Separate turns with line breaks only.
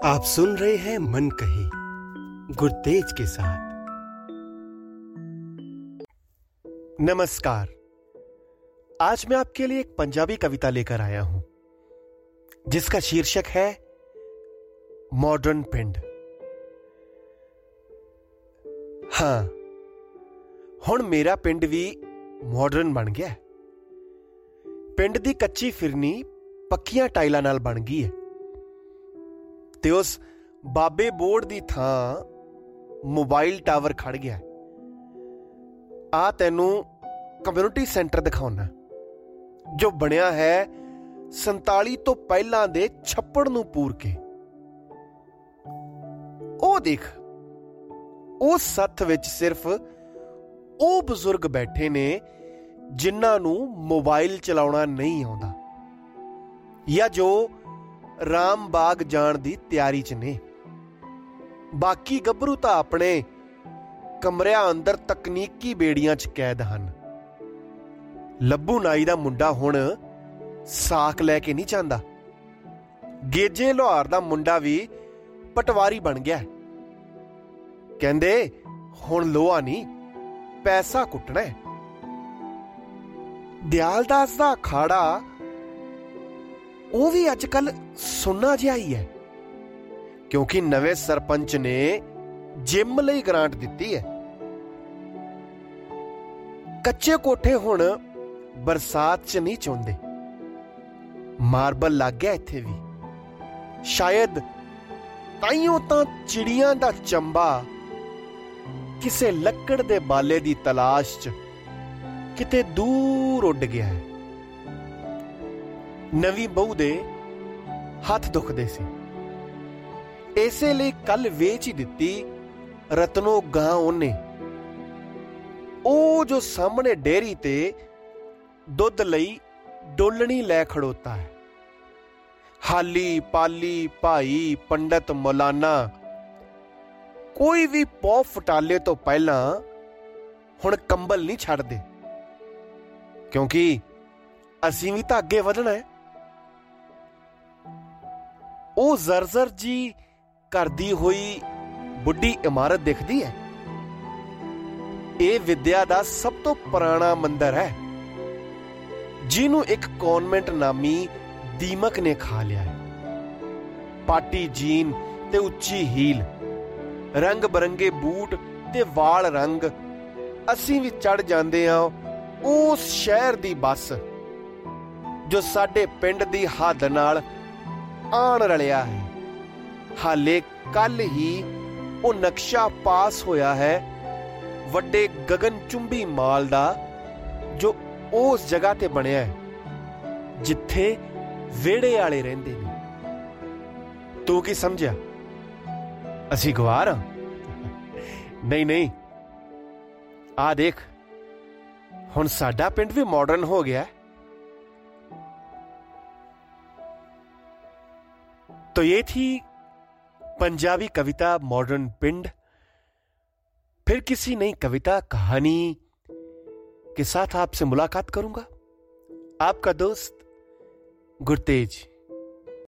आप सुन रहे हैं मन कही गुरतेज के साथ नमस्कार आज मैं आपके लिए एक पंजाबी कविता लेकर आया हूं जिसका शीर्षक है मॉडर्न पिंड ਹਾਂ ਹੁਣ ਮੇਰਾ ਪਿੰਡ ਵੀ ਮਾਡਰਨ ਬਣ ਗਿਆ ਹੈ। ਪਿੰਡ ਦੀ ਕੱਚੀ ਫਿਰਨੀ ਪੱਕੀਆਂ ਟਾਈਲਾਂ ਨਾਲ ਬਣ ਗਈ ਹੈ ਤੇ ਉਸ ਬਾਬੇ ਬੋਰਡ ਦੀ ਥਾਂ ਮੋਬਾਈਲ ਟਾਵਰ ਖੜ ਗਿਆ ਹੈ। ਆ ਤੈਨੂੰ ਕਮਿਊਨਿਟੀ ਸੈਂਟਰ ਦਿਖਾਉਣਾ ਜੋ ਬਣਿਆ ਹੈ 47 ਤੋਂ ਪਹਿਲਾਂ ਦੇ ਛੱਪੜ ਨੂੰ ਪੂਰ ਕੇ ਉਹ ਦੇਖ, ਉਸ ਸੱਥ ਵਿੱਚ ਸਿਰਫ ਉਹ ਬਜ਼ੁਰਗ ਬੈਠੇ ਨੇ ਜਿਨ੍ਹਾਂ ਨੂੰ ਮੋਬਾਈਲ ਚਲਾਉਣਾ ਨਹੀਂ ਆਉਂਦਾ, ਜਾਂ ਜੋ ਰਾਮਬਾਗ ਜਾਣ ਦੀ ਤਿਆਰੀ 'ਚ ਨੇ। ਬਾਕੀ ਗੱਭਰੂ ਤਾਂ ਆਪਣੇ ਕਮਰਿਆਂ ਅੰਦਰ ਤਕਨੀਕੀ ਬੇੜੀਆਂ 'ਚ ਕੈਦ ਹਨ। ਲੱਭੂ ਨਾਈ ਦਾ ਮੁੰਡਾ ਹੁਣ ਸਾਕ ਲੈ ਕੇ ਨਹੀਂ ਜਾਂਦਾ। ਗੇਜੇ ਲੋਹਾਰ ਦਾ ਮੁੰਡਾ ਵੀ ਪਟਵਾਰੀ ਬਣ ਗਿਆ। ਹੈ। ਕਹਿੰਦੇ, ਹੁਣ ਲੋਹਾ ਨਹੀਂ ਪੈਸਾ ਕੁੱਟਣਾ ਹੈ। ਦਿਆਲਦਾਸ ਦਾ ਅਖਾੜਾ ਉਹ ਵੀ ਅੱਜ ਕੱਲ ਸੁੰਨਾ ਜਿਹਾ ਹੀ ਹੈ। ਕਿਉਂਕਿ ਨਵੇਂ ਸਰਪੰਚ ਨੇ ਜਿਮ ਲਈ ਗ੍ਰਾਂਟ ਦਿੱਤੀ ਹੈ। ਕੱਚੇ ਕੋਠੇ ਹੁਣ ਬਰਸਾਤ 'ਚ ਨਹੀਂ ਚੁੰਦੇ ਮਾਰਬਲ ਲੱਗ ਗਿਆ ਇੱਥੇ ਵੀ। ਸ਼ਾਇਦ ਤਾਈਓ ਤਾਂ ਚਿੜੀਆਂ ਦਾ ਚੰਬਾ ਕਿਸੇ ਲੱਕੜ ਦੇ ਬਾਲੇ ਦੀ ਤਲਾਸ਼ 'ਚ ਕਿਤੇ ਦੂਰ ਉੱਡ ਗਿਆ ਹੈ। ਨਵੀਂ ਬਹੂ ਦੇ ਹੱਥ ਦੁਖਦੇ ਸੀ। ਇਸੇ ਲਈ ਕੱਲ ਵੇਚ ਹੀ ਦਿੱਤੀ ਰਤਨੋ ਗਾਂ ਉਹਨੇ। ਉਹ ਜੋ ਸਾਹਮਣੇ ਡੇਰੀ ਤੇ ਦੁੱਧ ਲਈ ਡੋਲਣੀ ਲੈ ਖੜੋਤਾ ਹੈ। ਹਾਲੀ ਪਾਲੀ ਭਾਈ ਪੰਡਤ ਮੌਲਾਨਾ, ਕੋਈ ਵੀ ਪੌ ਫਟਾਲੇ ਤੋਂ ਪਹਿਲਾਂ ਹੁਣ ਕੰਬਲ ਨਹੀਂ ਛੱਡਦੇ। ਕਿਉਂਕਿ ਅਸੀਂ ਵੀ ਤਾਂ ਅੱਗੇ ਵਧਣਾ ਹੈ। ਉਹ ਜ਼ਰਜ਼ਰ ਜੀ ਕਰਦੀ ਹੋਈ ਬੁੱਢੀ ਇਮਾਰਤ ਦਿਖਦੀ ਹੈ। ਇਹ ਵਿਦਿਆ ਦਾ ਸਭ ਤੋਂ ਪੁਰਾਣਾ ਮੰਦਰ ਹੈ, ਜਿਹਨੂੰ ਇੱਕ ਕਨਵੈਂਟ ਨਾਮੀ ਦੀਮਕ ਨੇ ਖਾ ਲਿਆ ਹੈ। ਪਾਟੀ ਜੀਨ ਤੇ ਉੱਚੀ ਹੀਲ ਰੰਗ ਬਰੰਗੇ ਬੂਟ ਤੇ ਵਾਲ ਰੰਗ, ਅਸੀਂ ਵੀ ਚੜ ਜਾਂਦੇ ਹਾਂ ਉਸ ਸ਼ਹਿਰ ਦੀ ਬੱਸ, ਜੋ ਸਾਡੇ ਪਿੰਡ ਦੀ ਹੱਦ ਨਾਲ ਆਣ ਰਲਿਆ ਹੈ। ਹਾਲੇ ਕੱਲ ਹੀ ਉਹ ਨਕਸ਼ਾ ਪਾਸ ਹੋਇਆ ਹੈ ਵੱਡੇ ਗगनਚੁੰਬੀ ਮਾਲ ਦਾ, ਜੋ ਉਸ ਜਗ੍ਹਾ ਤੇ ਬਣਿਆ ਹੈ, ਜਿੱਥੇ ਵਿਹੜੇ ਵਾਲੇ ਰਹਿੰਦੇ ਨੇ। ਤੂੰ ਕੀ ਸਮਝਿਆ? ਅਸੀਂ ਗਵਾਰ ਨਹੀਂ ਨਹੀਂ। ਆ ਦੇਖ, ਹੁਣ ਸਾਡਾ ਪਿੰਡ ਵੀ ਮਾਡਰਨ ਹੋ ਗਿਆ ਹੈ। तो ये थी पंजाबी कविता मॉडर्न पिंड। फिर किसी नई कविता कहानी के साथ आपसे मुलाकात करूँगा। आपका दोस्त गुरतेज।